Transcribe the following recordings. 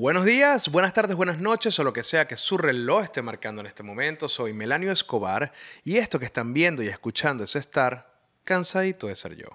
Buenos días, buenas tardes, buenas noches o lo que sea que su reloj esté marcando en este momento. Soy Melanio Escobar y esto que están viendo y escuchando es estar cansadito de ser yo.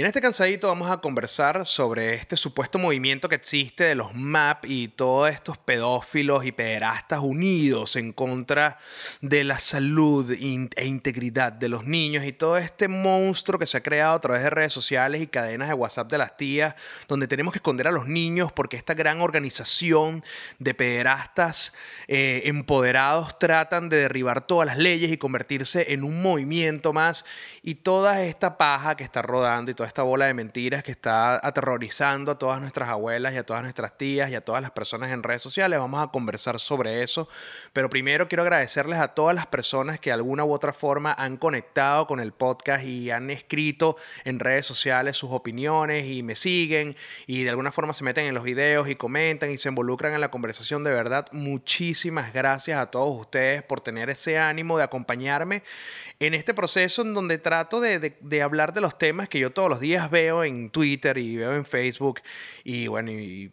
En este cansadito vamos a conversar sobre este supuesto movimiento que existe de los MAP y todos estos pedófilos y pederastas unidos en contra de la salud e integridad de los niños y todo este monstruo que se ha creado a través de redes sociales y cadenas de WhatsApp de las tías, donde tenemos que esconder a los niños porque esta gran organización de pederastas eh, empoderados tratan de derribar todas las leyes y convertirse en un movimiento más. Y toda esta paja que está rodando y toda esta bola de mentiras que está aterrorizando a todas nuestras abuelas y a todas nuestras tías y a todas las personas en redes sociales. Vamos a conversar sobre eso. Pero primero quiero agradecerles a todas las personas que de alguna u otra forma han conectado con el podcast y han escrito en redes sociales sus opiniones y me siguen y de alguna forma se meten en los videos y comentan y se involucran en la conversación. De verdad, muchísimas gracias a todos ustedes por tener ese ánimo de acompañarme en este proceso en donde trato de, de hablar de los temas que yo todos los días veo en Twitter y veo en Facebook y bueno, y,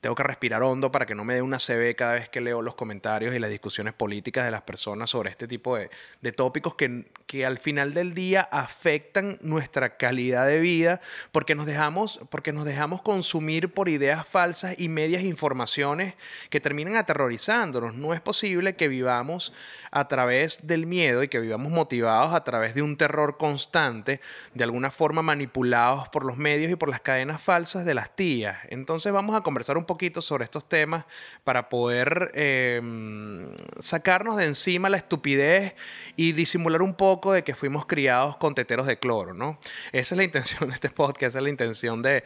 tengo que respirar hondo para que no me dé una CB cada vez que leo los comentarios y las discusiones políticas de las personas sobre este tipo de, de tópicos que, que, al final del día afectan nuestra calidad de vida porque nos, dejamos, porque nos dejamos consumir por ideas falsas y medias informaciones que terminan aterrorizándonos. No es posible que vivamos a través del miedo y que vivamos motivados a través de un terror constante, de alguna forma manipulados por los medios y por las cadenas falsas de las tías. Entonces vamos a conversar un poquito sobre estos temas para poder em, sacarnos de encima la estupidez y disimular un poco de que fuimos criados con teteros de cloro, ¿no? Esa es la intención de este podcast, esa es la intención de,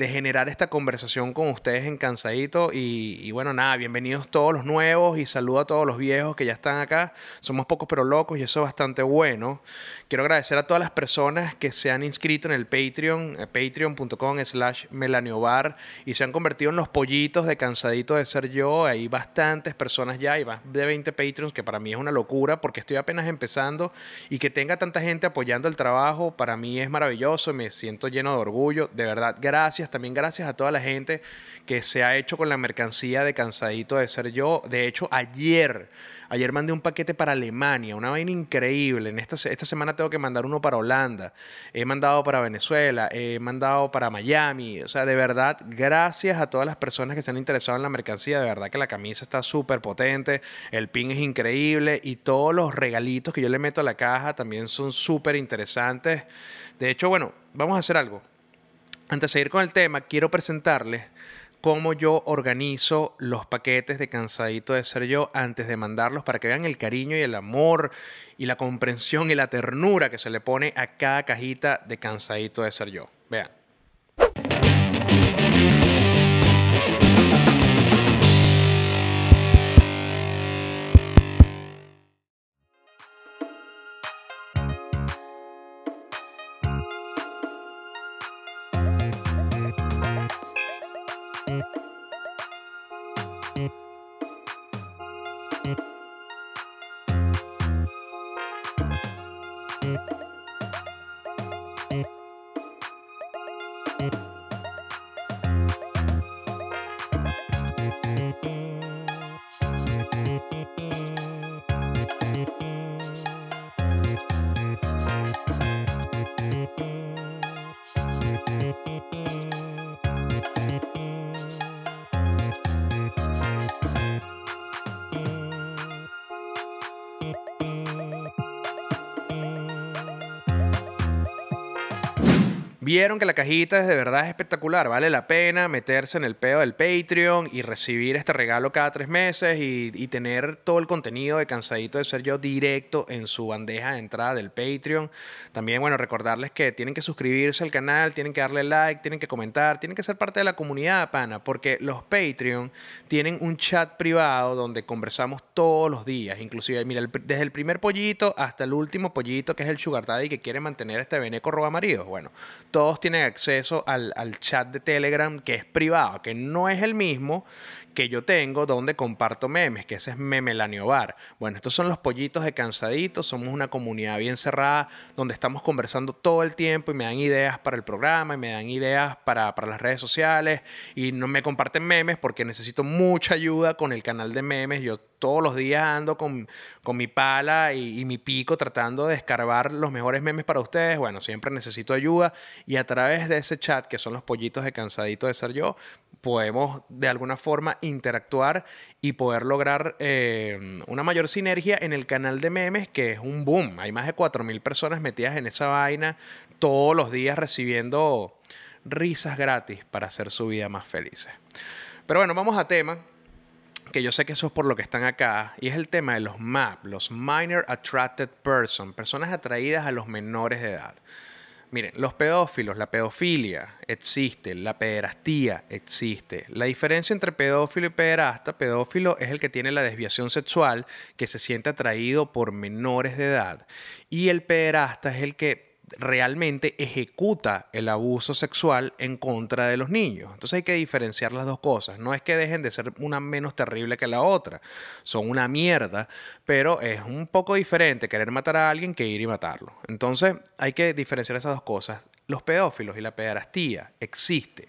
generar esta conversación con ustedes en Cansadito y, y bueno, nada, bienvenidos todos los nuevos y saludo a todos los viejos que ya están acá. Somos pocos pero locos y eso es bastante bueno. Quiero agradecer a todas las personas que se han inscrito en el Patreon, eh, patreon.com slash melaniobar y se han convertido los pollitos de cansadito de ser yo. Hay bastantes personas ya, hay más de 20 Patreons, que para mí es una locura porque estoy apenas empezando y que tenga tanta gente apoyando el trabajo, para mí es maravilloso, me siento lleno de orgullo. De verdad, gracias. También gracias a toda la gente que se ha hecho con la mercancía de cansadito de ser yo. De hecho, ayer Ayer mandé un paquete para Alemania, una vaina increíble. En esta, esta semana tengo que mandar uno para Holanda. He mandado para Venezuela, he mandado para Miami. O sea, de verdad, gracias a todas las personas que se han interesado en la mercancía. De verdad que la camisa está súper potente, el pin es increíble y todos los regalitos que yo le meto a la caja también son súper interesantes. De hecho, bueno, vamos a hacer algo. Antes de seguir con el tema, quiero presentarles cómo yo organizo los paquetes de Cansadito de Ser Yo antes de mandarlos para que vean el cariño y el amor y la comprensión y la ternura que se le pone a cada cajita de Cansadito de Ser Yo. Vean. Vieron que la cajita es de verdad espectacular, vale la pena meterse en el pedo del Patreon y recibir este regalo cada tres meses y, tener todo el contenido de Cansadito de Ser Yo directo en su bandeja de entrada del Patreon. También, bueno, recordarles que tienen que suscribirse al canal, tienen que darle like, tienen que comentar, tienen que ser parte de la comunidad, pana, porque los Patreon tienen un chat privado donde conversamos todos los días, inclusive, mira, desde el primer pollito hasta el último pollito que es el Sugar Daddy que quiere mantener este veneco roba maridos. Bueno, todos tienen acceso al, al chat de Telegram que es privado, que no es el mismo que yo tengo donde comparto memes, que ese es Memelanio Bar. Bueno, estos son los pollitos de cansaditos, somos una comunidad bien cerrada donde estamos conversando todo el tiempo y me dan ideas para el programa y me dan ideas para, para las redes sociales y no me comparten memes porque necesito mucha ayuda con el canal de memes. Yo todos los días ando con, con mi pala y, mi pico tratando de escarbar los mejores memes para ustedes. Bueno, siempre necesito ayuda y a través de ese chat, que son los pollitos de cansadito de ser yo, podemos de alguna forma interactuar y poder lograr eh, una mayor sinergia en el canal de memes, que es un boom. Hay más de 4.000 personas metidas en esa vaina todos los días recibiendo risas gratis para hacer su vida más felices. Pero bueno, vamos a tema que yo sé que eso es por lo que están acá, y es el tema de los MAP, los Minor Attracted Person, personas atraídas a los menores de edad. Miren, los pedófilos, la pedofilia existe, la pederastía existe. La diferencia entre pedófilo y pederasta, pedófilo es el que tiene la desviación sexual, que se siente atraído por menores de edad, y el pederasta es el que realmente ejecuta el abuso sexual en contra de los niños. Entonces hay que diferenciar las dos cosas. No es que dejen de ser una menos terrible que la otra. Son una mierda, pero es un poco diferente querer matar a alguien que ir y matarlo. Entonces hay que diferenciar esas dos cosas. Los pedófilos y la pederastía existe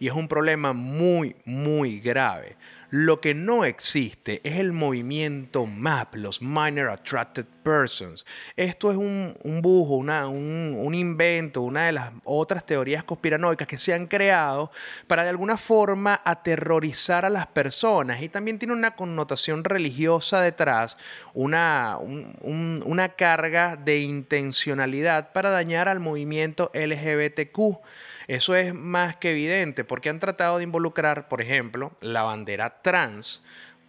y es un problema muy, muy grave. Lo que no existe es el movimiento MAP, los Minor Attracted Persons. Esto es un, un bujo, una, un, invento, una de las otras teorías conspiranoicas que se han creado para de alguna forma aterrorizar a las personas y también tiene una connotación religiosa detrás, una, un, una carga de intencionalidad para dañar al movimiento LGBTQ. Eso es más que evidente porque han tratado de involucrar, por ejemplo, la bandera trans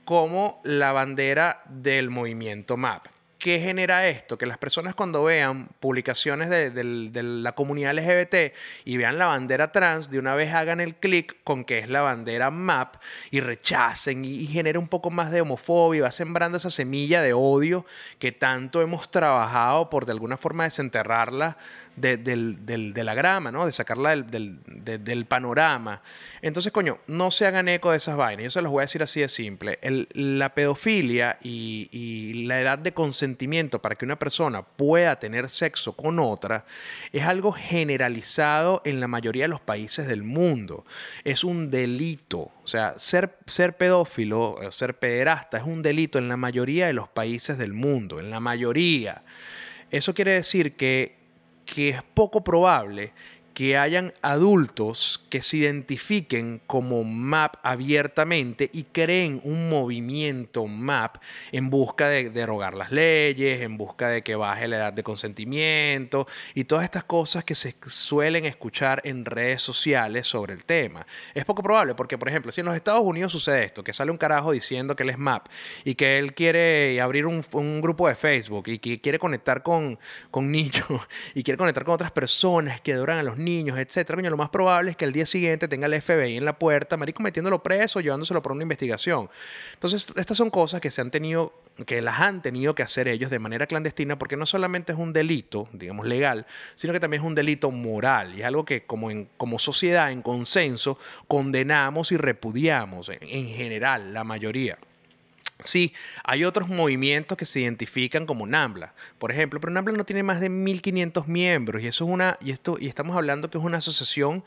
como la bandera del movimiento MAP. ¿Qué genera esto? Que las personas cuando vean publicaciones de, la comunidad LGBT y vean la bandera trans, de una vez hagan el clic con que es la bandera MAP y rechacen y, y genera un poco más de homofobia, va sembrando esa semilla de odio que tanto hemos trabajado por de alguna forma desenterrarla de, del, de la grama, ¿no? De sacarla del, del, de, del, panorama. Entonces, coño, no se hagan eco de esas vainas. Yo se los voy a decir así de simple. La pedofilia y, y, la edad de consentimiento para que una persona pueda tener sexo con otra es algo generalizado en la mayoría de los países del mundo. Es un delito. O sea, ser, ser pedófilo, ser pederasta es un delito en la mayoría de los países del mundo. En la mayoría. Eso quiere decir que que es poco probable que hayan adultos que se identifiquen como MAP abiertamente y creen un movimiento MAP en busca de derogar las leyes, en busca de que baje la edad de consentimiento y todas estas cosas que se suelen escuchar en redes sociales sobre el tema. Es poco probable porque, por ejemplo, si en los Estados Unidos sucede esto, que sale un carajo diciendo que él es MAP y que él quiere abrir un, grupo de Facebook y que quiere conectar con, con niños y quiere conectar con otras personas que adoran a los niños, niños, etcétera, lo más probable es que el día siguiente tenga el FBI en la puerta, marico, metiéndolo preso, llevándoselo por una investigación. Entonces, estas son cosas que se han tenido, que las han tenido que hacer ellos de manera clandestina, porque no solamente es un delito, digamos, legal, sino que también es un delito moral, y es algo que como, en, como sociedad, en consenso, condenamos y repudiamos, en general, la mayoría. Sí, hay otros movimientos que se identifican como NAMBLA, por ejemplo, pero NAMBLA no tiene más de 1500 miembros y eso es una y esto y estamos hablando que es una asociación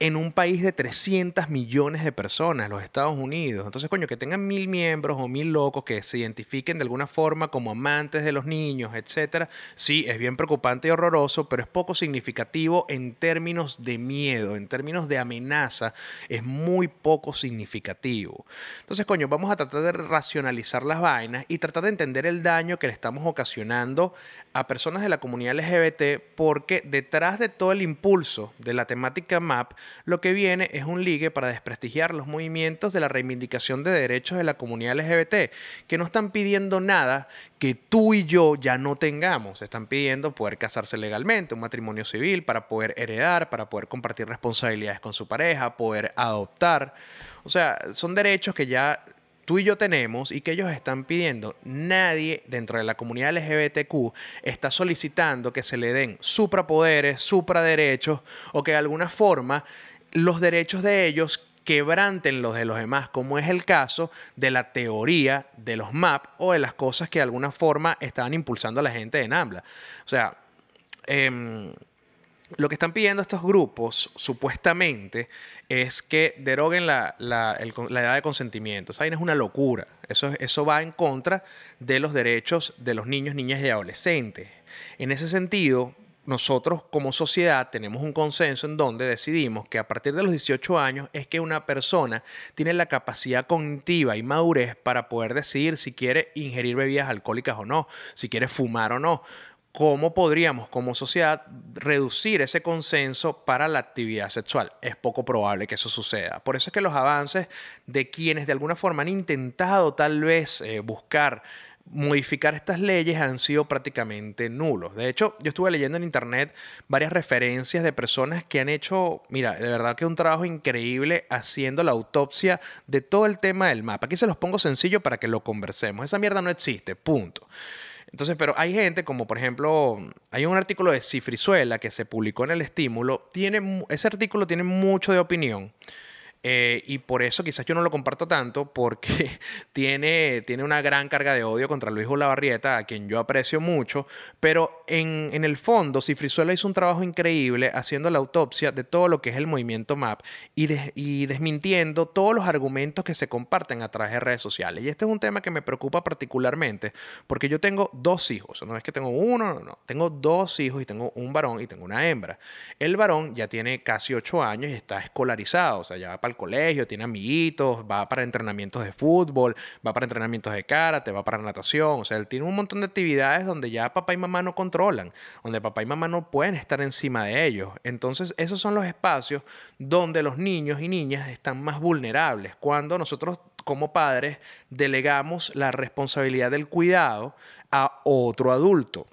en un país de 300 millones de personas, los Estados Unidos. Entonces, coño, que tengan mil miembros o mil locos que se identifiquen de alguna forma como amantes de los niños, etcétera, sí, es bien preocupante y horroroso, pero es poco significativo en términos de miedo, en términos de amenaza, es muy poco significativo. Entonces, coño, vamos a tratar de racionalizar las vainas y tratar de entender el daño que le estamos ocasionando a personas de la comunidad LGBT, porque detrás de todo el impulso de la temática MAP, lo que viene es un ligue para desprestigiar los movimientos de la reivindicación de derechos de la comunidad LGBT, que no están pidiendo nada que tú y yo ya no tengamos. Están pidiendo poder casarse legalmente, un matrimonio civil, para poder heredar, para poder compartir responsabilidades con su pareja, poder adoptar. O sea, son derechos que ya tú y yo tenemos y que ellos están pidiendo, nadie dentro de la comunidad LGBTQ está solicitando que se le den suprapoderes, supraderechos o que de alguna forma los derechos de ellos quebranten los de los demás, como es el caso de la teoría de los MAP o de las cosas que de alguna forma estaban impulsando a la gente de NAMBLA. O sea, em, lo que están pidiendo estos grupos, supuestamente, es que deroguen la, edad de consentimiento. ¿Saben? Es una locura. Eso, eso va en contra de los derechos de los niños, niñas y adolescentes. En ese sentido, nosotros como sociedad tenemos un consenso en donde decidimos que a partir de los 18 años es que una persona tiene la capacidad cognitiva y madurez para poder decidir si quiere ingerir bebidas alcohólicas o no, si quiere fumar o no. ¿Cómo podríamos como sociedad reducir ese consenso para la actividad sexual? Es poco probable que eso suceda. Por eso es que los avances de quienes de alguna forma han intentado tal vez eh, buscar modificar estas leyes han sido prácticamente nulos. De hecho, yo estuve leyendo en internet varias referencias de personas que han hecho, mira, de verdad que un trabajo increíble haciendo la autopsia de todo el tema del mapa. Aquí se los pongo sencillo para que lo conversemos. Esa mierda no existe, punto. Entonces, pero hay gente como por ejemplo, hay un artículo de Cifrizuela que se publicó en el estímulo, tiene, ese artículo tiene mucho de opinión. Eh, y por eso quizás yo no lo comparto tanto, porque tiene, tiene una gran carga de odio contra Luis Olavarrieta, a quien yo aprecio mucho, pero en, en el fondo, Cifrizuela hizo un trabajo increíble haciendo la autopsia de todo lo que es el movimiento MAP y, y desmintiendo todos los argumentos que se comparten a través de redes sociales. Y este es un tema que me preocupa particularmente, porque yo tengo dos hijos, no es que tengo uno, no, no, tengo dos hijos y tengo un varón y tengo una hembra. El varón ya tiene casi ocho años y está escolarizado, o sea, ya va para colegio, tiene amiguitos, va para entrenamientos de fútbol, va para entrenamientos de karate, va para natación. O sea, él tiene un montón de actividades donde ya papá y mamá no controlan, donde papá y mamá no pueden estar encima de ellos. Entonces, esos son los espacios donde los niños y niñas están más vulnerables. Cuando nosotros como padres delegamos la responsabilidad del cuidado a otro adulto.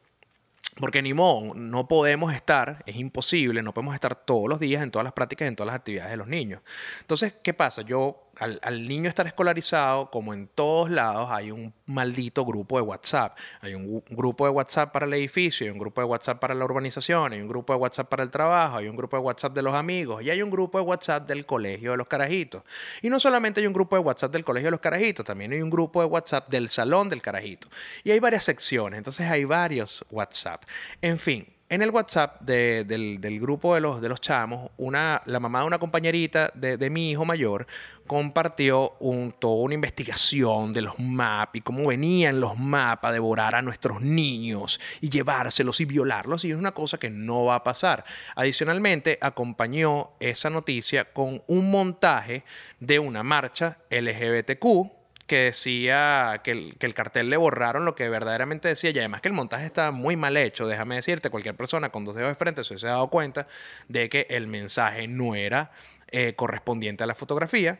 Porque ni modo, no podemos estar, es imposible, no podemos estar todos los días en todas las prácticas, en todas las actividades de los niños. Entonces, ¿qué pasa? Yo al, niño estar escolarizado, como en todos lados, hay un maldito grupo de WhatsApp. Hay un, grupo de WhatsApp para el edificio, hay un grupo de WhatsApp para la urbanización, hay un grupo de WhatsApp para el trabajo, hay un grupo de WhatsApp de los amigos y hay un grupo de WhatsApp del colegio de los carajitos. Y no solamente hay un grupo de WhatsApp del colegio de los carajitos, también hay un grupo de WhatsApp del salón del carajito. Y hay varias secciones, entonces hay varios WhatsApp. En fin, en el WhatsApp del, grupo de los, de los chamos, una, la mamá de una compañerita de, mi hijo mayor compartió toda una investigación de los MAP y cómo venían los MAP a devorar a nuestros niños y llevárselos y violarlos. Y es una cosa que no va a pasar. Adicionalmente, acompañó esa noticia con un montaje de una marcha LGBTQ que decía que el, cartel le borraron lo que verdaderamente decía y además que el montaje estaba muy mal hecho. Déjame decirte, cualquier persona con dos dedos de frente se ha dado cuenta de que el mensaje no era eh, correspondiente a la fotografía,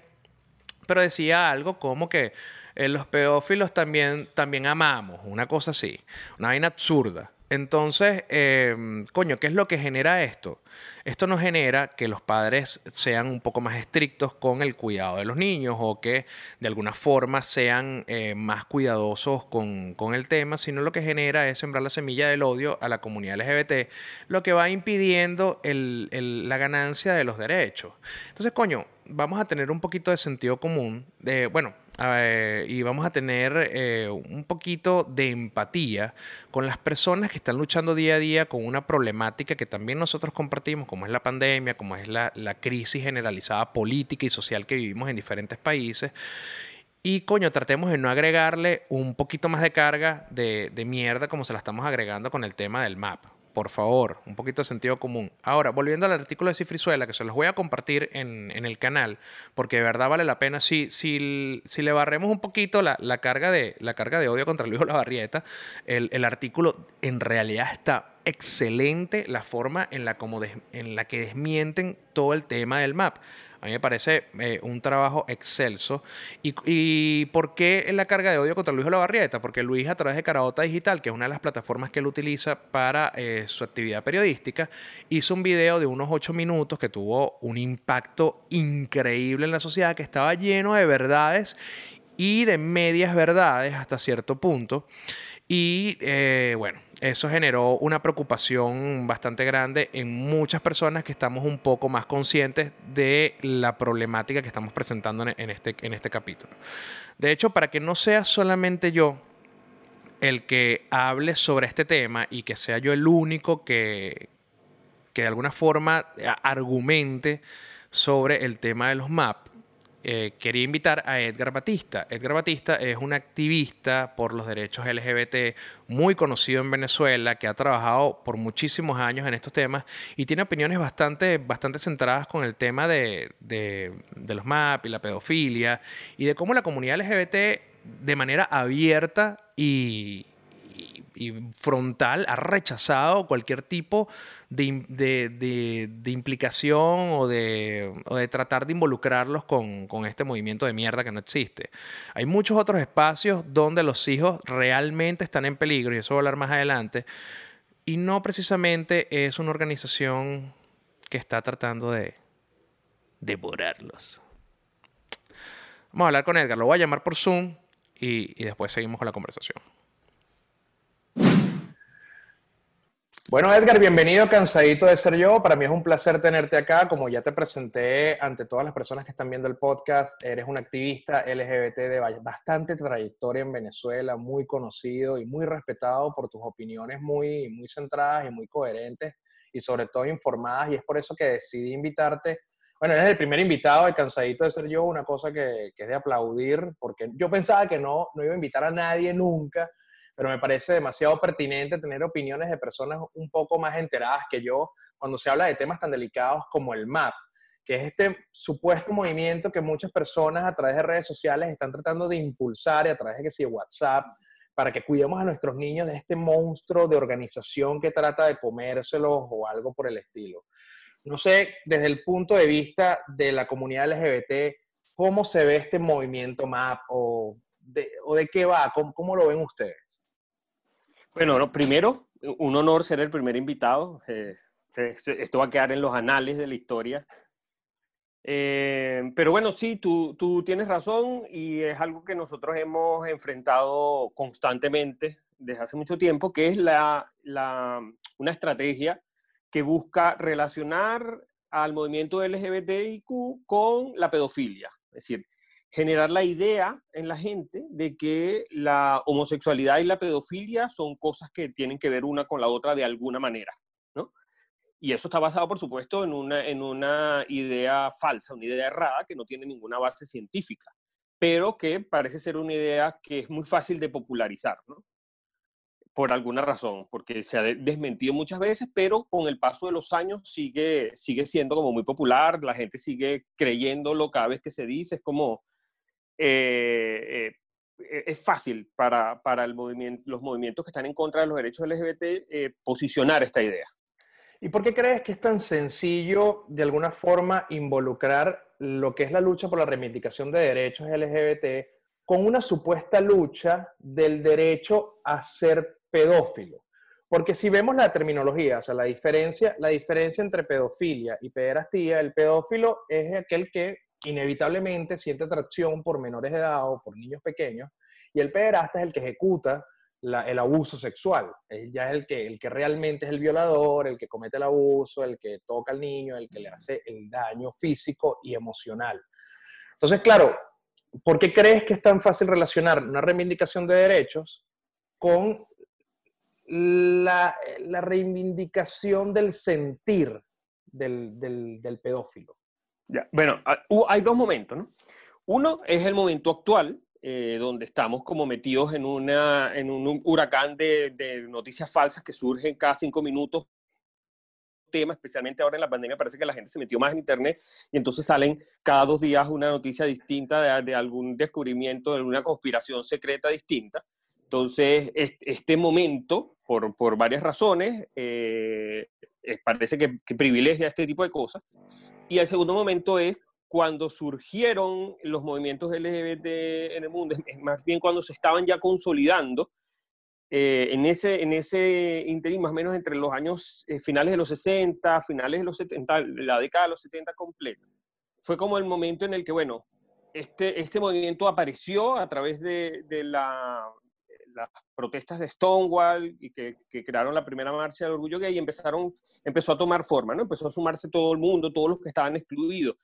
pero decía algo como que eh, los pedófilos también, también amamos, una cosa así, una vaina absurda. Entonces, em, coño, ¿qué es lo que genera esto? Esto nos genera que los padres sean un poco más estrictos con el cuidado de los niños o que de alguna forma sean eh, más cuidadosos con, el tema, sino lo que genera es sembrar la semilla del odio a la comunidad LGBT, lo que va impidiendo la ganancia de los derechos. Entonces, coño, vamos a tener un poquito de sentido común, de, bueno, y vamos a tener eh, un poquito de empatía con las personas que están luchando día a día con una problemática que también nosotros compartimos, como es la pandemia, como es la, crisis generalizada política y social que vivimos en diferentes países. Y coño, tratemos de no agregarle un poquito más de carga de, de mierda como se la estamos agregando con el tema del MAP por favor, un poquito de sentido común. Ahora, volviendo al artículo de Cifrizuela, que se los voy a compartir en, el canal, porque de verdad vale la pena. Si, si, si le barremos un poquito la, carga de, la carga de odio contra Luis Olavarrieta, el, el artículo en realidad está excelente la forma en la, como en la que desmienten todo el tema del MAP. A mí me parece eh, un trabajo excelso. ¿Y, ¿Y, por qué la carga de odio contra Luis Olavarrieta? Porque Luis, a través de Carabota Digital, que es una de las plataformas que él utiliza para eh, su actividad periodística, hizo un video de unos ocho minutos que tuvo un impacto increíble en la sociedad, que estaba lleno de verdades y de medias verdades hasta cierto punto. Y eh, bueno, eso generó una preocupación bastante grande en muchas personas que estamos un poco más conscientes de la problemática que estamos presentando en este, en este capítulo. De hecho, para que no sea solamente yo el que hable sobre este tema y que sea yo el único que, que de alguna forma argumente sobre el tema de los MAP, eh, quería invitar a Edgar Batista. Edgar Batista es un activista por los derechos LGBT muy conocido en Venezuela, que ha trabajado por muchísimos años en estos temas y tiene opiniones bastante, bastante centradas con el tema de, de los MAP y la pedofilia y de cómo la comunidad LGBT de manera abierta y, y frontal ha rechazado cualquier tipo de, implicación o de, tratar de involucrarlos con, este movimiento de mierda que no existe. Hay muchos otros espacios donde los hijos realmente están en peligro, y eso voy a hablar más adelante, y no precisamente es una organización que está tratando de devorarlos. Vamos a hablar con Edgar, lo voy a llamar por Zoom y después seguimos con la conversación. Bueno, Edgar, bienvenido, cansadito de ser yo. Para mí es un placer tenerte acá. Como ya te presenté ante todas las personas que están viendo el podcast, eres un activista LGBT de bastante trayectoria en Venezuela, muy conocido y muy respetado por tus opiniones muy, muy centradas y muy coherentes y sobre todo informadas. Y es por eso que decidí invitarte. Bueno, eres el primer invitado de Cansadito de ser yo, una cosa que, que es de aplaudir, porque yo pensaba que no, no iba a invitar a nadie nunca pero me parece demasiado pertinente tener opiniones de personas un poco más enteradas que yo cuando se habla de temas tan delicados como el MAP, que es este supuesto movimiento que muchas personas a través de redes sociales están tratando de impulsar y a través de que si WhatsApp para que cuidemos a nuestros niños de este monstruo de organización que trata de comérselos o algo por el estilo. No sé, desde el punto de vista de la comunidad LGBT, ¿cómo se ve este movimiento MAP o de, o de qué va? ¿Cómo, lo ven ustedes? Bueno, primero, un honor ser el primer invitado. Eh, esto va a quedar en los anales de la historia. Eh, pero bueno, sí, tú, tú, tienes razón y es algo que nosotros hemos enfrentado constantemente desde hace mucho tiempo, que es la, la, una estrategia que busca relacionar al movimiento LGBTIQ con la pedofilia. Es decir, generar la idea en la gente de que la homosexualidad y la pedofilia son cosas que tienen que ver una con la otra de alguna manera, ¿no? Y eso está basado, por supuesto, en una, en una idea falsa, una idea errada que no tiene ninguna base científica, pero que parece ser una idea que es muy fácil de popularizar, ¿no? Por alguna razón, porque se ha desmentido muchas veces, pero con el paso de los años sigue, sigue siendo como muy popular, la gente sigue creyéndolo cada vez que se dice, es como, eh, eh, es fácil para, para los movimientos que están en contra de los derechos LGBT eh, posicionar esta idea. ¿Y por qué crees que es tan sencillo, de alguna forma, involucrar lo que es la lucha por la reivindicación de derechos LGBT con una supuesta lucha del derecho a ser pedófilo? Porque si vemos la terminología, o sea, la diferencia, la diferencia entre pedofilia y pederastía, el pedófilo es aquel que inevitablemente siente atracción por menores de edad o por niños pequeños, y el pederasta es el que ejecuta el abuso sexual. Él ya es el que, el que realmente es el violador, el que comete el abuso, el que toca al niño, el que le hace el daño físico y emocional. Entonces, claro, ¿por qué crees que es tan fácil relacionar una reivindicación de derechos con la, reivindicación del sentir del pedófilo? Bueno, ah, hay dos momentos, ¿no? Uno es el momento actual, eh, donde estamos como metidos en, una, en un huracán de, de, noticias falsas que surgen cada cinco minutos. Tema, especialmente ahora en la pandemia, parece que la gente se metió más en Internet y entonces salen cada dos días una noticia distinta de, de algún descubrimiento, de alguna conspiración secreta distinta. Entonces, este momento, por, por varias razones, eh, parece que, que privilegia este tipo de cosas. Y el segundo momento es cuando surgieron los movimientos LGBT en el mundo, más bien cuando se estaban ya consolidando, eh, en, ese, en ese interín, más o menos entre los años eh, finales de los 60, finales de los 70, la década de los 70 completa. Fue como el momento en el que, bueno, este, este movimiento apareció a través de, de la, las protestas de Stonewall y que, que, crearon la primera marcha del orgullo gay y empezaron, empezó a tomar forma, ¿no? Empezó a sumarse todo el mundo, todos los que estaban excluidos.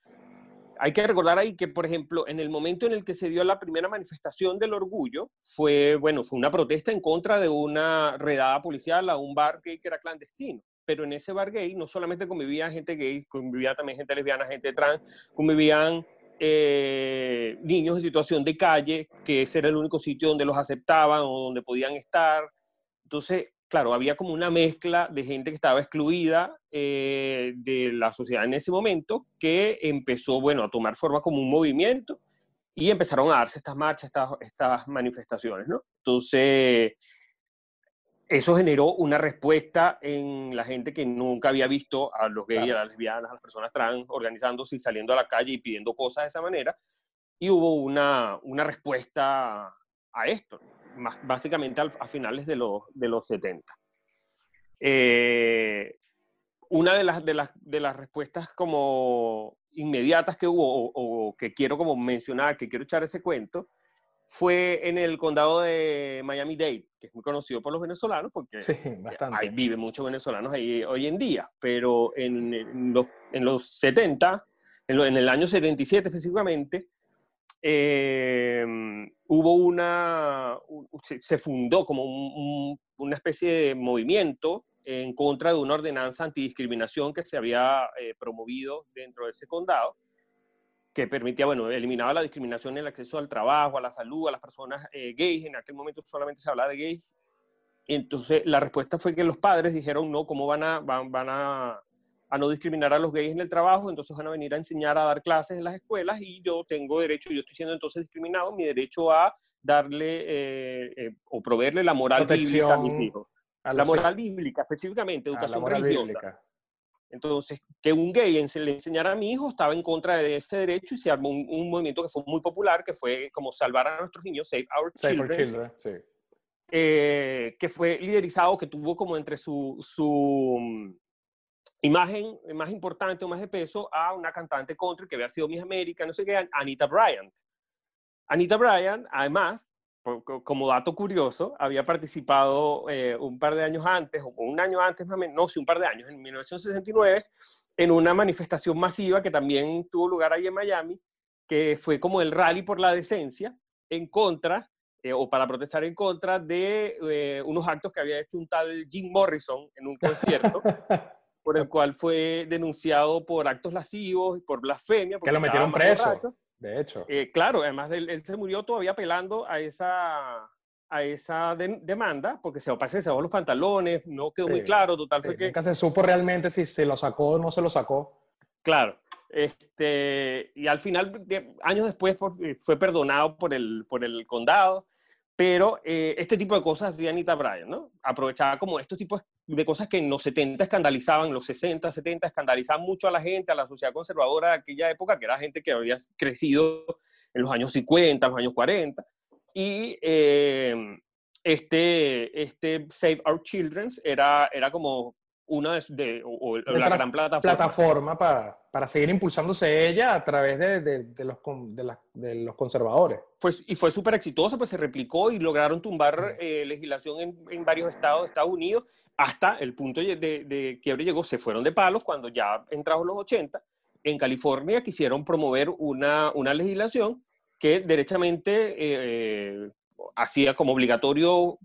Hay que recordar ahí que, por ejemplo, en el momento en el que se dio la primera manifestación del orgullo, fue, bueno, fue una protesta en contra de una redada policial a un bar gay que era clandestino. Pero en ese bar gay no solamente convivía gente gay, convivía también gente lesbiana, gente trans, convivían eh, niños en situación de calle, que ese era el único sitio donde los aceptaban o donde podían estar. Entonces, claro, había como una mezcla de gente que estaba excluida eh, de la sociedad en ese momento, que empezó, bueno, a tomar forma como un movimiento y empezaron a darse estas marchas, estas, estas manifestaciones, ¿no? Entonces, eso generó una respuesta en la gente que nunca había visto a los gays, a las lesbianas, a las personas trans organizándose y saliendo a la calle y pidiendo cosas de esa manera. Y hubo una, una respuesta a esto, más, básicamente a finales de los, de los 70. Eh, una de las, de, las, de las respuestas como inmediatas que hubo o, o que quiero como mencionar, que quiero echar ese cuento, fue en el condado de Miami-Dade, que es muy conocido por los venezolanos, porque sí, bastante. Ahí viven muchos venezolanos ahí hoy en día, pero en, en, los, en los, 70, en, lo, en, el año 77 específicamente, eh, hubo una, se, se fundó como un, un, una especie de movimiento en contra de una ordenanza antidiscriminación que se había eh, promovido dentro de ese condado, que permitía, bueno, eliminaba la discriminación en el acceso al trabajo, a la salud, a las personas eh, gays. En aquel momento solamente se hablaba de gays. Entonces, la respuesta fue que los padres dijeron, no, ¿cómo van a, van, van a, a, no discriminar a los gays en el trabajo? Entonces van a venir a enseñar a dar clases en las escuelas y yo tengo derecho, yo estoy siendo entonces discriminado, mi derecho a darle eh, eh, o proveerle la moral Protección bíblica a mis hijos. A La moral bíblica, específicamente, educación religiosa. bíblica. Entonces, que un gay en- se le enseñara a mi hijo estaba en contra de ese derecho y se armó un, un movimiento que fue muy popular, que fue como salvar a nuestros niños, Save Our Save Children, Children, sí. eh, que fue liderizado, que tuvo como entre su, su mm, imagen más importante o más de peso a una cantante country que había sido Miss América, no sé qué, Anita Bryant. Anita Bryant, además, como dato curioso, había participado eh, un par de años antes, o un año antes más o menos, no, sí, un par de años, en 1969, en una manifestación masiva que también tuvo lugar ahí en Miami, que fue como el rally por la decencia en contra, eh, o para protestar en contra de eh, unos actos que había hecho un tal Jim Morrison en un concierto, por el cual fue denunciado por actos lascivos y por blasfemia. que lo metieron preso, borracho. De hecho. Eh, claro, además él, él se murió todavía apelando a esa, a esa de- demanda, porque se parece se bajó los pantalones, no quedó muy Sí, claro, total Sí, fue que, Nunca se supo realmente si se lo sacó o no se lo sacó. claro, este, y al final, años después, eh, fue perdonado por el, por el condado, pero eh, este tipo de cosas hacía Anita Bryan, ¿no? Aprovechaba como estos tipos de cosas que en los 70 escandalizaban, los 60, 70 escandalizaban mucho a la gente, a la sociedad conservadora de aquella época, que era gente que había crecido en los años 50, los años 40, y eh, este, este Save Our Children era, era como una de, o, o la gran plataforma. Plataforma para, para seguir impulsándose ella a través de, de- de los, de, la- de los conservadores. Fue- y fue súper exitosa, pues se replicó y lograron tumbar eh, legislación en, en varios estados de Estados Unidos, hasta el punto de, de quiebre llegó, se fueron de palos cuando ya entrados los 80, en California quisieron promover una, una legislación que derechamente eh, hacía como obligatorio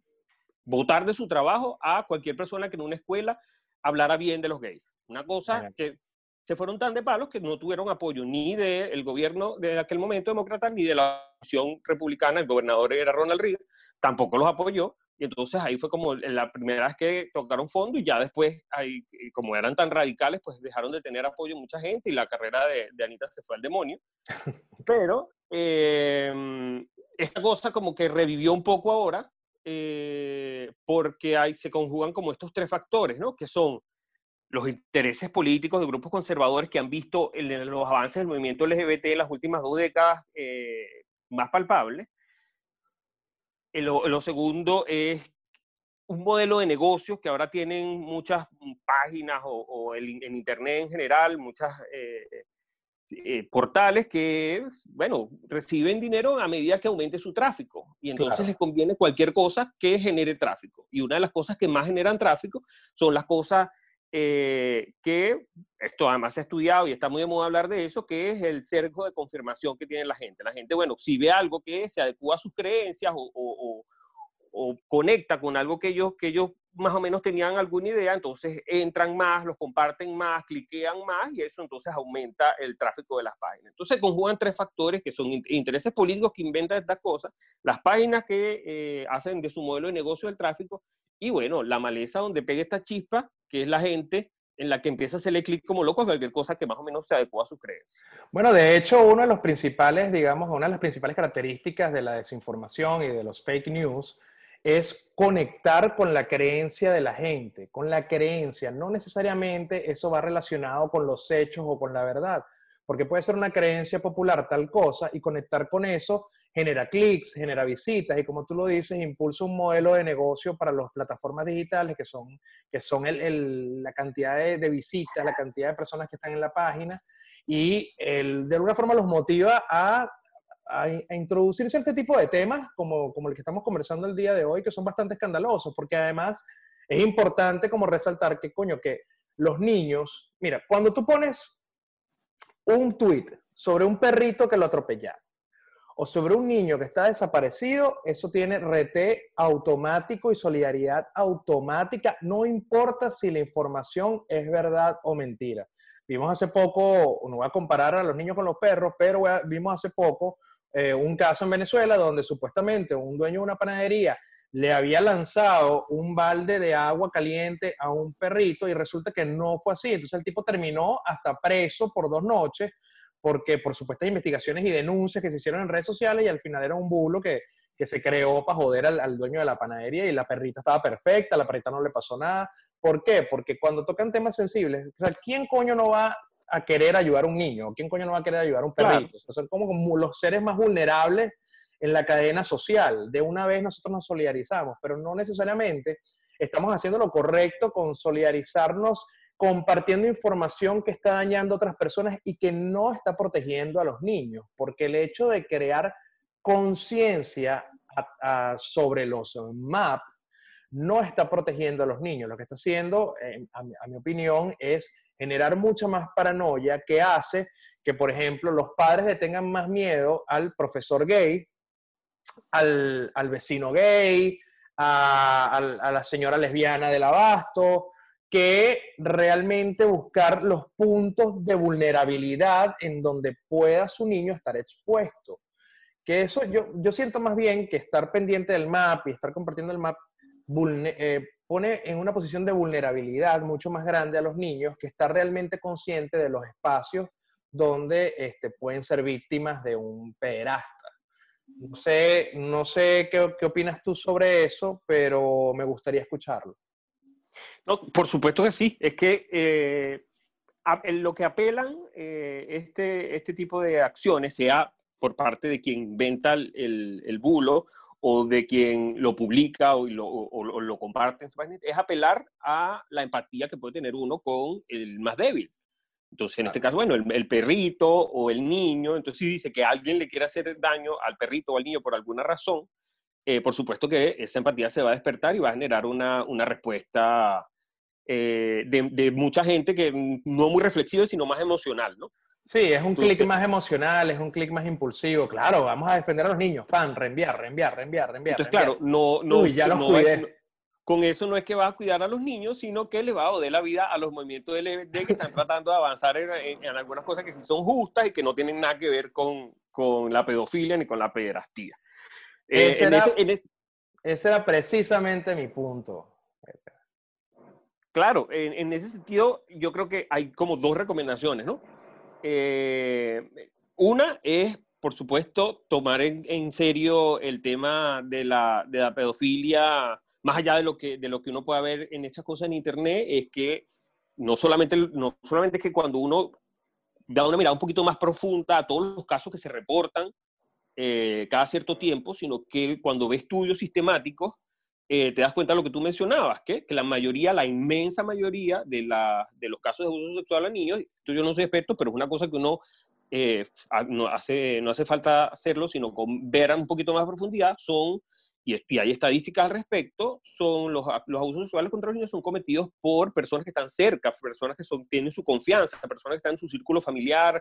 votar de su trabajo a cualquier persona que en una escuela hablara bien de los gays. Una cosa que se fueron tan de palos que no tuvieron apoyo ni del gobierno de aquel momento demócrata ni de la opción republicana, el gobernador era Ronald Reagan, tampoco los apoyó. Y entonces ahí fue como la primera vez que tocaron fondo y ya después, ahí, y como eran tan radicales, pues dejaron de tener apoyo mucha gente y la carrera de, de Anita se fue al demonio. Pero eh, esta cosa como que revivió un poco ahora eh, porque ahí se conjugan como estos tres factores, ¿no? Que son los intereses políticos de grupos conservadores que han visto el- los avances del movimiento LGBT en las últimas dos décadas eh, más palpables. Eh, Lo, lo segundo es un modelo de negocios que ahora tienen muchas páginas o, o el en Internet en general, muchas, eh, eh, portales que, bueno, reciben dinero a medida que aumente su tráfico y entonces les conviene cualquier cosa que genere tráfico. Y una de las cosas que más generan tráfico son las cosas eh, que, esto además se ha estudiado y está muy de moda hablar de eso, que es el cerco de confirmación que tiene la gente. La gente, bueno, si ve algo que se adecua a sus creencias o, o conecta con algo que ellos, que ellos más o menos tenían alguna idea, entonces entran más, los comparten más, cliquean más y eso entonces aumenta el tráfico de las páginas. Entonces conjugan tres factores que son intereses políticos que inventan estas cosas, las páginas que eh, hacen de su modelo de negocio el tráfico y bueno, la maleza donde pega esta chispa, que es la gente en la que empieza a hacerle clic como loco a cualquier cosa que más o menos se adecua a sus creencias. Bueno, de hecho, uno de los principales, digamos, una de las principales características de la desinformación y de los fake news es conectar con la creencia de la gente, con la creencia. No necesariamente eso va relacionado con los hechos o con la verdad, porque puede ser una creencia popular tal cosa y conectar con eso genera clics, genera visitas y como tú lo dices, impulsa un modelo de negocio para las plataformas digitales que son, que son la cantidad de, visitas, la cantidad de personas que están en la página y de alguna forma los motiva a a, introducirse este tipo de temas como, como el que estamos conversando el día de hoy, que son bastante escandalosos, porque además es importante como resaltar que, coño, que los niños, mira, cuando tú pones un tweet sobre un perrito que lo atropellaron, o sobre un niño que está desaparecido, eso tiene rete automático y solidaridad automática, no importa si la información es verdad o mentira. Vimos hace poco, no voy a comparar a los niños con los perros, pero vimos hace poco eh, un caso en Venezuela donde supuestamente un dueño de una panadería le había lanzado un balde de agua caliente a un perrito y resulta que no fue así. Entonces el tipo terminó hasta preso por dos noches porque por supuestas investigaciones y denuncias que se hicieron en redes sociales y al final era un bulo que, que se creó para joder al, al, dueño de la panadería y la perrita estaba perfecta, la perrita no le pasó nada. ¿Por qué? Porque cuando tocan temas sensibles, o sea, ¿quién coño no va a querer ayudar a un niño? ¿Quién coño no va a querer ayudar a un perrito? son como, los seres más vulnerables en la cadena social. De una vez nosotros nos solidarizamos, pero no necesariamente estamos haciendo lo correcto con solidarizarnos compartiendo información que está dañando a otras personas y que no está protegiendo a los niños, porque el hecho de crear conciencia sobre los MAP no está protegiendo a los niños. Lo que está haciendo, eh, a mi opinión, es generar mucha más paranoia que hace que, por ejemplo, los padres le tengan más miedo al profesor gay, al, vecino gay, a, a, la señora lesbiana del abasto, que realmente buscar los puntos de vulnerabilidad en donde pueda su niño estar expuesto. Que eso yo, yo siento más bien que estar pendiente del map y estar compartiendo el map eh, pone en una posición de vulnerabilidad mucho más grande a los niños que estar realmente consciente de los espacios donde este, pueden ser víctimas de un pederasta. No sé, no sé qué, qué opinas tú sobre eso, pero me gustaría escucharlo. No, por supuesto que sí. Es que eh, en lo que apelan eh, este, este tipo de acciones, sea por parte de quien inventa el, el bulo o de quien lo publica o lo, o, lo comparte, es apelar a la empatía que puede tener uno con el más débil. Entonces, en este caso, bueno, el, perrito o el niño, entonces si dice que alguien le quiere hacer daño al perrito o al niño por alguna razón, eh, por supuesto que esa empatía se va a despertar y va a generar una, una respuesta eh, de, de, mucha gente que no muy reflexiva, sino más emocional, ¿no? Sí, es un clic más emocional, es un clic más impulsivo. Claro, vamos a defender a los niños. Pan, reenviar, reenviar, reenviar, reenviar. Entonces, claro, no, no, ya los cuidé. con eso no es que va a cuidar a los niños, sino que le va a joder la vida a los movimientos LGBT que están tratando de avanzar en, algunas cosas que sí son justas y que no tienen nada que ver con, con la pedofilia ni con la pederastía. Eh, ese, era, precisamente mi punto. Claro, en, en, ese sentido yo creo que hay como dos recomendaciones, ¿no? Eh, una es, por supuesto, tomar en, serio el tema de la, de la, pedofilia, más allá de lo, que, de lo que uno pueda ver en esas cosas en Internet, es que no solamente, no solamente es que cuando uno da una mirada un poquito más profunda a todos los casos que se reportan eh, cada cierto tiempo, sino que cuando ve estudios sistemáticos, eh, te das cuenta de lo que tú mencionabas, que, la mayoría, la inmensa mayoría de, la, de los casos de abuso sexual a niños, tú yo no soy experto, pero es una cosa que uno eh, no, hace, no hace falta hacerlo, sino con ver un poquito más profundidad, son y, hay estadísticas al respecto, son los, los, abusos sexuales contra los niños son cometidos por personas que están cerca, personas que son, tienen su confianza, personas que están en su círculo familiar,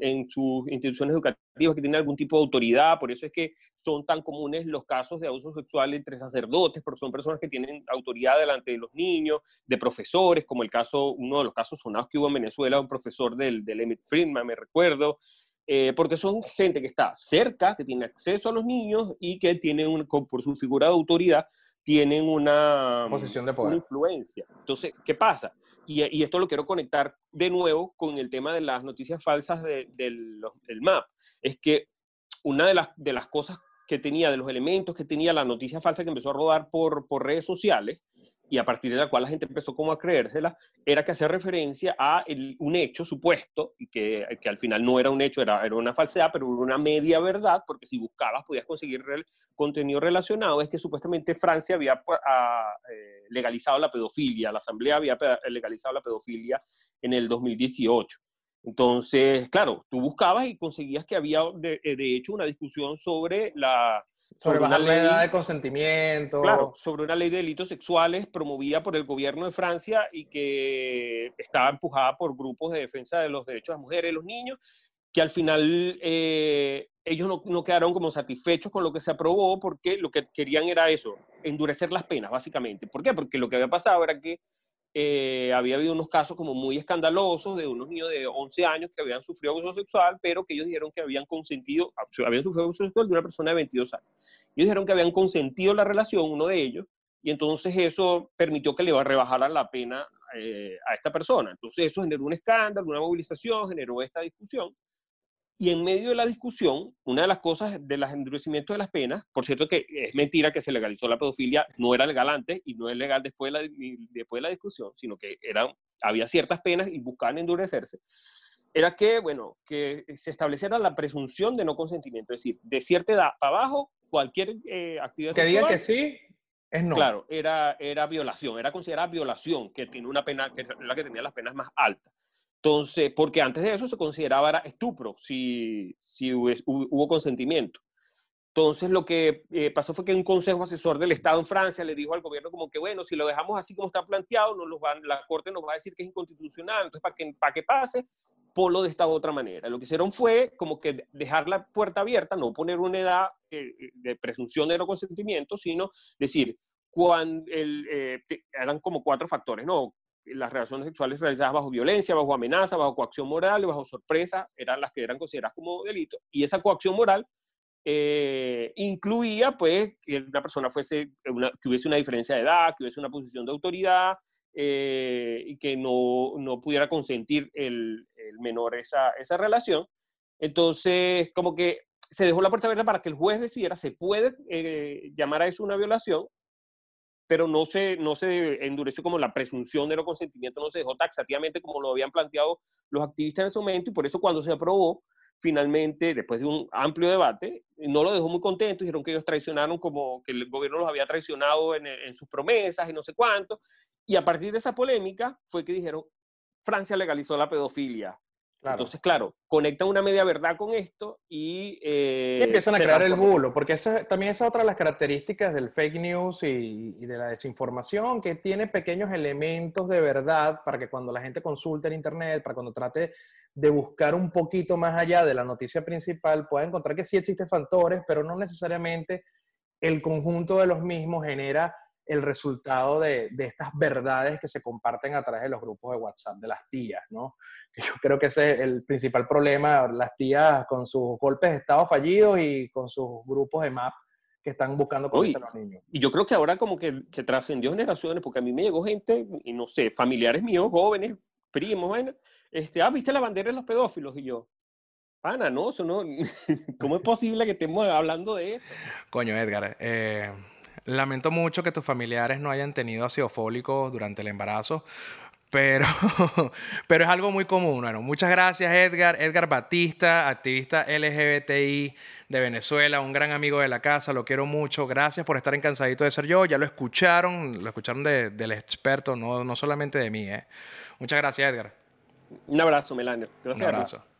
en sus instituciones educativas, que tienen algún tipo de autoridad, por eso es que son tan comunes los casos de abuso sexual entre sacerdotes, porque son personas que tienen autoridad delante de los niños, de profesores, como el caso, uno de los casos sonados que hubo en Venezuela, un profesor del, del Emmett Friedman, me recuerdo, eh, porque son gente que está cerca, que tiene acceso a los niños y que tienen, por su figura de autoridad, tienen una posición de poder. influencia. Entonces, ¿qué pasa? Y, y, esto lo quiero conectar de nuevo con el tema de las noticias falsas del, del MAP. Es que una de las, de las cosas que tenía, de los elementos que tenía la noticia falsa que empezó a rodar por, por redes sociales, y a partir de la cual la gente empezó como a creérsela, era que hacía referencia a un hecho supuesto, y que, que, al final no era un hecho, era, era una falsedad, pero una media verdad, porque si buscabas podías conseguir el contenido relacionado, es que supuestamente Francia había pues, eh, legalizado la pedofilia, la Asamblea había legalizado la pedofilia en el 2018. Entonces, claro, tú buscabas y conseguías que había de, de hecho una discusión sobre la, sobre, una ley, la edad de consentimiento. Claro, sobre una ley de delitos sexuales promovida por el gobierno de Francia y que estaba empujada por grupos de defensa de los derechos de las mujeres y los niños, que al final eh, ellos no, no, quedaron como satisfechos con lo que se aprobó porque lo que querían era eso, endurecer las penas, básicamente. ¿Por qué? Porque lo que había pasado era que eh, había habido unos casos como muy escandalosos de unos niños de 11 años que habían sufrido abuso sexual, pero que ellos dijeron que habían consentido, habían sufrido abuso sexual de una persona de 22 años. Ellos dijeron que habían consentido la relación, uno de ellos, y entonces eso permitió que le rebajara la pena eh, a esta persona. Entonces eso generó un escándalo, una movilización, generó esta discusión. Y en medio de la discusión, una de las cosas de los endurecimientos de las penas, por cierto que es mentira que se legalizó la pedofilia, no era legal antes y no es legal después de la, después de la discusión, sino que eran, había ciertas penas y buscaban endurecerse, era que, bueno, que se estableciera la presunción de no consentimiento, es decir, de cierta edad para abajo, cualquier eh, actividad Que diga que sí, es no. Claro, era, era violación, era considerada violación, que tiene una pena, que es la que tenía las penas más altas. Entonces, porque antes de eso se consideraba estupro si, si hubo, consentimiento. Entonces, lo que eh, pasó fue que un consejo asesor del Estado en Francia le dijo al gobierno como que, bueno, si lo dejamos así como está planteado, no los van, la Corte nos va a decir que es inconstitucional, entonces para que, que pase, polo de esta otra manera. Lo que hicieron fue como que dejar la puerta abierta, no poner una edad eh, de presunción de no consentimiento, sino decir, cuando el, eh, eran como cuatro factores, ¿no? Las relaciones sexuales realizadas bajo violencia, bajo amenaza, bajo coacción moral y bajo sorpresa eran las que eran consideradas como delito. Y esa coacción moral eh, incluía pues que una persona fuese, que hubiese una diferencia de edad, que hubiese una posición de autoridad eh, y que no, no, pudiera consentir el, el menor esa, esa, relación. Entonces, como que se dejó la puerta abierta para que el juez decidiera, se puede eh, llamar a eso una violación pero no se, no se endureció como la presunción de no consentimiento, no se dejó taxativamente como lo habían planteado los activistas en ese momento, y por eso cuando se aprobó, finalmente, después de un amplio debate, no lo dejó muy contento, dijeron que ellos traicionaron como que el gobierno los había traicionado en, en sus promesas y no sé cuánto, y a partir de esa polémica fue que dijeron, Francia legalizó la pedofilia, entonces, claro, conectan una media verdad con esto y... Eh, empiezan a crear el bulo, porque esa, también esa es otra de las características del fake news y, y, de la desinformación, que tiene pequeños elementos de verdad para que cuando la gente consulte en Internet, para cuando trate de buscar un poquito más allá de la noticia principal, pueda encontrar que sí existen factores, pero no necesariamente el conjunto de los mismos genera el resultado de, de, estas verdades que se comparten a través de los grupos de WhatsApp de las tías, ¿no? Yo creo que ese es el principal problema, las tías con sus golpes de estado fallidos y con sus grupos de MAP que están buscando convencer a los niños. Y yo creo que ahora como que, que trascendió generaciones, porque a mí me llegó gente, y no sé, familiares míos, jóvenes, primos, bueno, este, ah, ¿viste la bandera de los pedófilos? Y yo, pana, no, eso no, ¿cómo es posible que estemos hablando de esto? Coño, Edgar, eh Lamento mucho que tus familiares no hayan tenido ácido fólico durante el embarazo, pero, pero es algo muy común. Bueno, muchas gracias Edgar. Edgar Batista, activista LGBTI de Venezuela, un gran amigo de la casa, lo quiero mucho. Gracias por estar en Cansadito de Ser Yo. Ya lo escucharon, lo escucharon del experto, no, no solamente de mí. ¿eh? Muchas gracias Edgar. Un abrazo, Melania. Gracias. Un abrazo.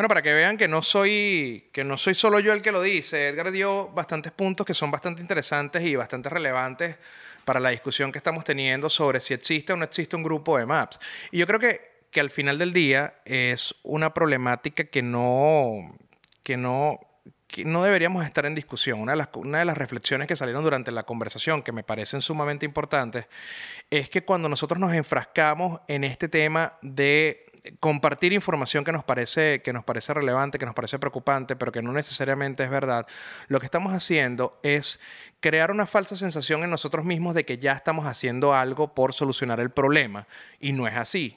Bueno, para que vean que no soy que no soy solo yo el que lo dice, Edgar dio bastantes puntos que son bastante interesantes y bastante relevantes para la discusión que estamos teniendo sobre si existe o no existe un grupo de maps. Y yo creo que, que al final del día es una problemática que no que no que no deberíamos estar en discusión. Una de, las, una de las reflexiones que salieron durante la conversación, que me parecen sumamente importantes, es que cuando nosotros nos enfrascamos en este tema de compartir información que nos parece que nos parece relevante, que nos parece preocupante, pero que no necesariamente es verdad, lo que estamos haciendo es crear una falsa sensación en nosotros mismos de que ya estamos haciendo algo por solucionar el problema. Y no es así.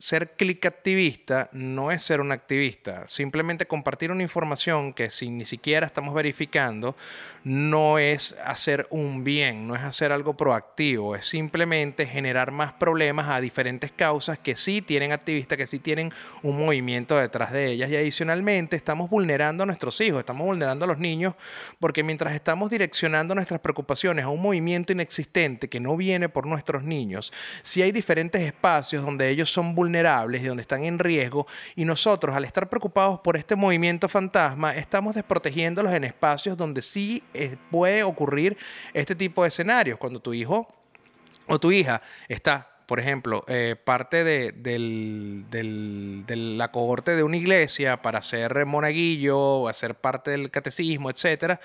Ser clic activista no es ser un activista. Simplemente compartir una información que si ni siquiera estamos verificando no es hacer un bien, no es hacer algo proactivo. Es simplemente generar más problemas a diferentes causas que sí tienen activistas, que sí tienen un movimiento detrás de ellas. Y adicionalmente estamos vulnerando a nuestros hijos, estamos vulnerando a los niños, porque mientras estamos direccionando nuestras preocupaciones a un movimiento inexistente que no viene por nuestros niños, si hay diferentes espacios donde ellos son vulnerables y donde están en riesgo, y nosotros al estar preocupados por este movimiento fantasma, estamos desprotegiéndolos en espacios donde sí eh, puede ocurrir este tipo de escenarios, cuando tu hijo o tu hija está por ejemplo, eh, parte de, de, la cohorte de una iglesia para ser monaguillo, hacer parte del catecismo, etcétera,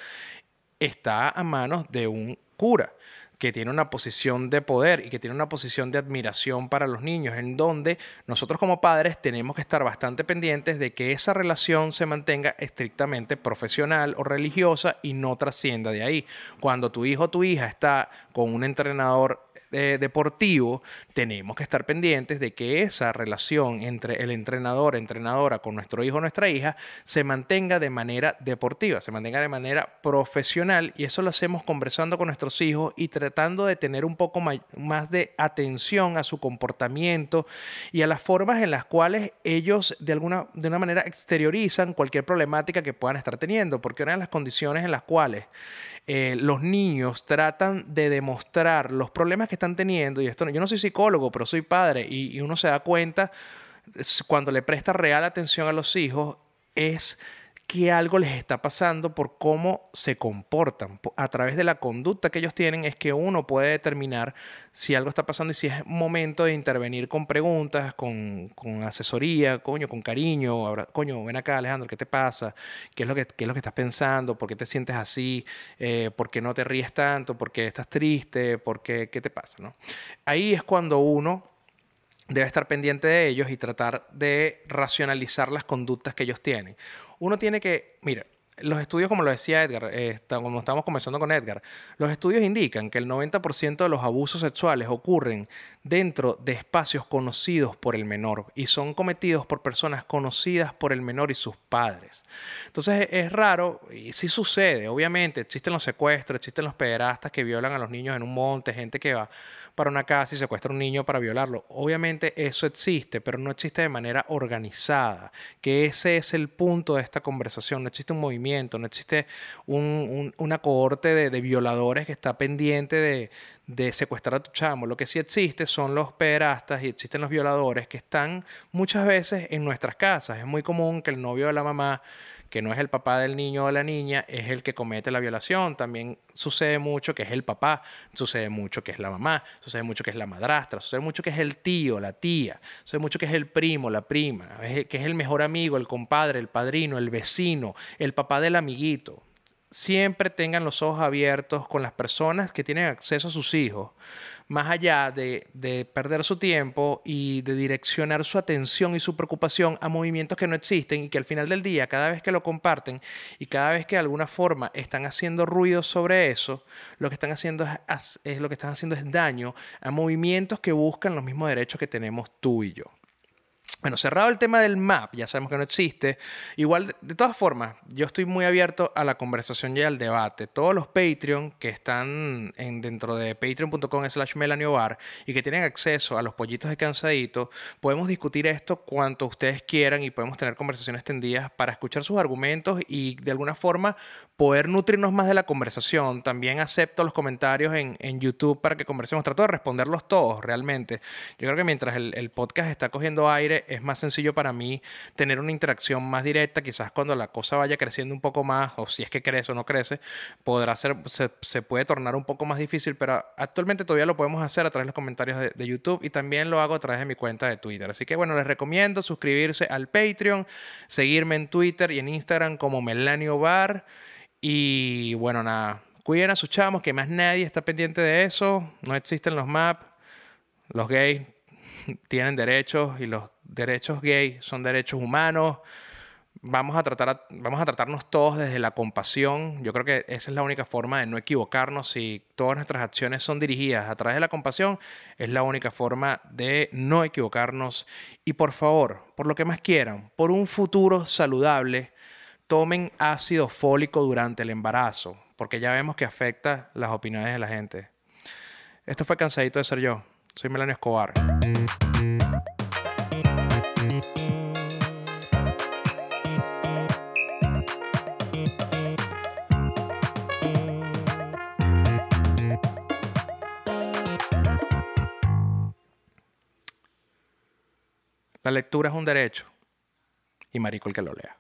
está a manos de un cura que tiene una posición de poder y que tiene una posición de admiración para los niños, en donde nosotros como padres tenemos que estar bastante pendientes de que esa relación se mantenga estrictamente profesional o religiosa y no trascienda de ahí. Cuando tu hijo o tu hija está con un entrenador deportivo, tenemos que estar pendientes de que esa relación entre el entrenador, entrenadora con nuestro hijo o nuestra hija se mantenga de manera deportiva, se mantenga de manera profesional y eso lo hacemos conversando con nuestros hijos y tratando de tener un poco más de atención a su comportamiento y a las formas en las cuales ellos de alguna de una manera exteriorizan cualquier problemática que puedan estar teniendo, porque una de las condiciones en las cuales eh, los niños tratan de demostrar los problemas que están teniendo, y esto yo no soy psicólogo, pero soy padre, y, y uno se da cuenta cuando le presta real atención a los hijos, es que algo les está pasando por cómo se comportan. A través de la conducta que ellos tienen es que uno puede determinar si algo está pasando y si es momento de intervenir con preguntas, con, asesoría, coño, con cariño. coño, ven acá Alejandro, ¿qué te pasa? ¿Qué es lo que, es lo que estás pensando? ¿Por qué te sientes así? Eh, ¿Por qué no te ríes tanto? ¿Por qué estás triste? ¿Por qué, qué te pasa? ¿no? Ahí es cuando uno debe estar pendiente de ellos y tratar de racionalizar las conductas que ellos tienen. Uno tiene que, mira, los estudios, como lo decía Edgar, eh, como estamos conversando con Edgar, los estudios indican que el 90% de los abusos sexuales ocurren dentro de espacios conocidos por el menor y son cometidos por personas conocidas por el menor y sus padres. Entonces es raro, y sí sucede, obviamente, existen los secuestros, existen los pederastas que violan a los niños en un monte, gente que va para una casa y secuestra a un niño para violarlo. Obviamente eso existe, pero no existe de manera organizada, que ese es el punto de esta conversación. No existe un movimiento, no existe una cohorte de, violadores que está pendiente de, secuestrar a tu chamo. Lo que sí existe son los pederastas y existen los violadores que están muchas veces en nuestras casas. Es muy común que el novio de la mamá que no es el papá del niño o la niña, es el que comete la violación. También sucede mucho que es el papá, sucede mucho que es la mamá, sucede mucho que es la madrastra, sucede mucho que es el tío, la tía, sucede mucho que es el primo, la prima, que es el mejor amigo, el compadre, el padrino, el vecino, el papá del amiguito. Siempre tengan los ojos abiertos con las personas que tienen acceso a sus hijos más allá de, perder su tiempo y de direccionar su atención y su preocupación a movimientos que no existen y que al final del día, cada vez que lo comparten y cada vez que de alguna forma están haciendo ruido sobre eso, lo que están haciendo es, es lo que están haciendo es daño a movimientos que buscan los mismos derechos que tenemos tú y yo. Bueno, cerrado el tema del map, ya sabemos que no existe. Igual, de, todas formas, yo estoy muy abierto a la conversación y al debate. Todos los Patreon que están en, dentro de patreon.com slash melaniobar y que tienen acceso a los pollitos de cansadito, podemos discutir esto cuanto ustedes quieran y podemos tener conversaciones tendidas para escuchar sus argumentos y de alguna forma poder nutrirnos más de la conversación. También acepto los comentarios en, YouTube para que conversemos. Trato de responderlos todos realmente. Yo creo que mientras el, podcast está cogiendo aire, es más sencillo para mí tener una interacción más directa. Quizás cuando la cosa vaya creciendo un poco más, o si es que crece o no crece, podrá ser, se, puede tornar un poco más difícil, pero actualmente todavía lo podemos hacer a través de los comentarios de, de YouTube y también lo hago a través de mi cuenta de Twitter. Así que bueno, les recomiendo suscribirse al Patreon, seguirme en Twitter y en Instagram como Melanio Bar. Y bueno, nada, cuiden a sus chamos, que más nadie está pendiente de eso. No existen los MAP. Los gays tienen derechos y los derechos gays son derechos humanos. Vamos a, tratar vamos a tratarnos todos desde la compasión. Yo creo que esa es la única forma de no equivocarnos. Si todas nuestras acciones son dirigidas a través de la compasión, es la única forma de no equivocarnos. Y por favor, por lo que más quieran, por un futuro saludable, tomen ácido fólico durante el embarazo, porque ya vemos que afecta las opiniones de la gente. Esto fue Cansadito de Ser Yo. Soy Melanio Escobar. La lectura es un derecho y marico el que lo lea.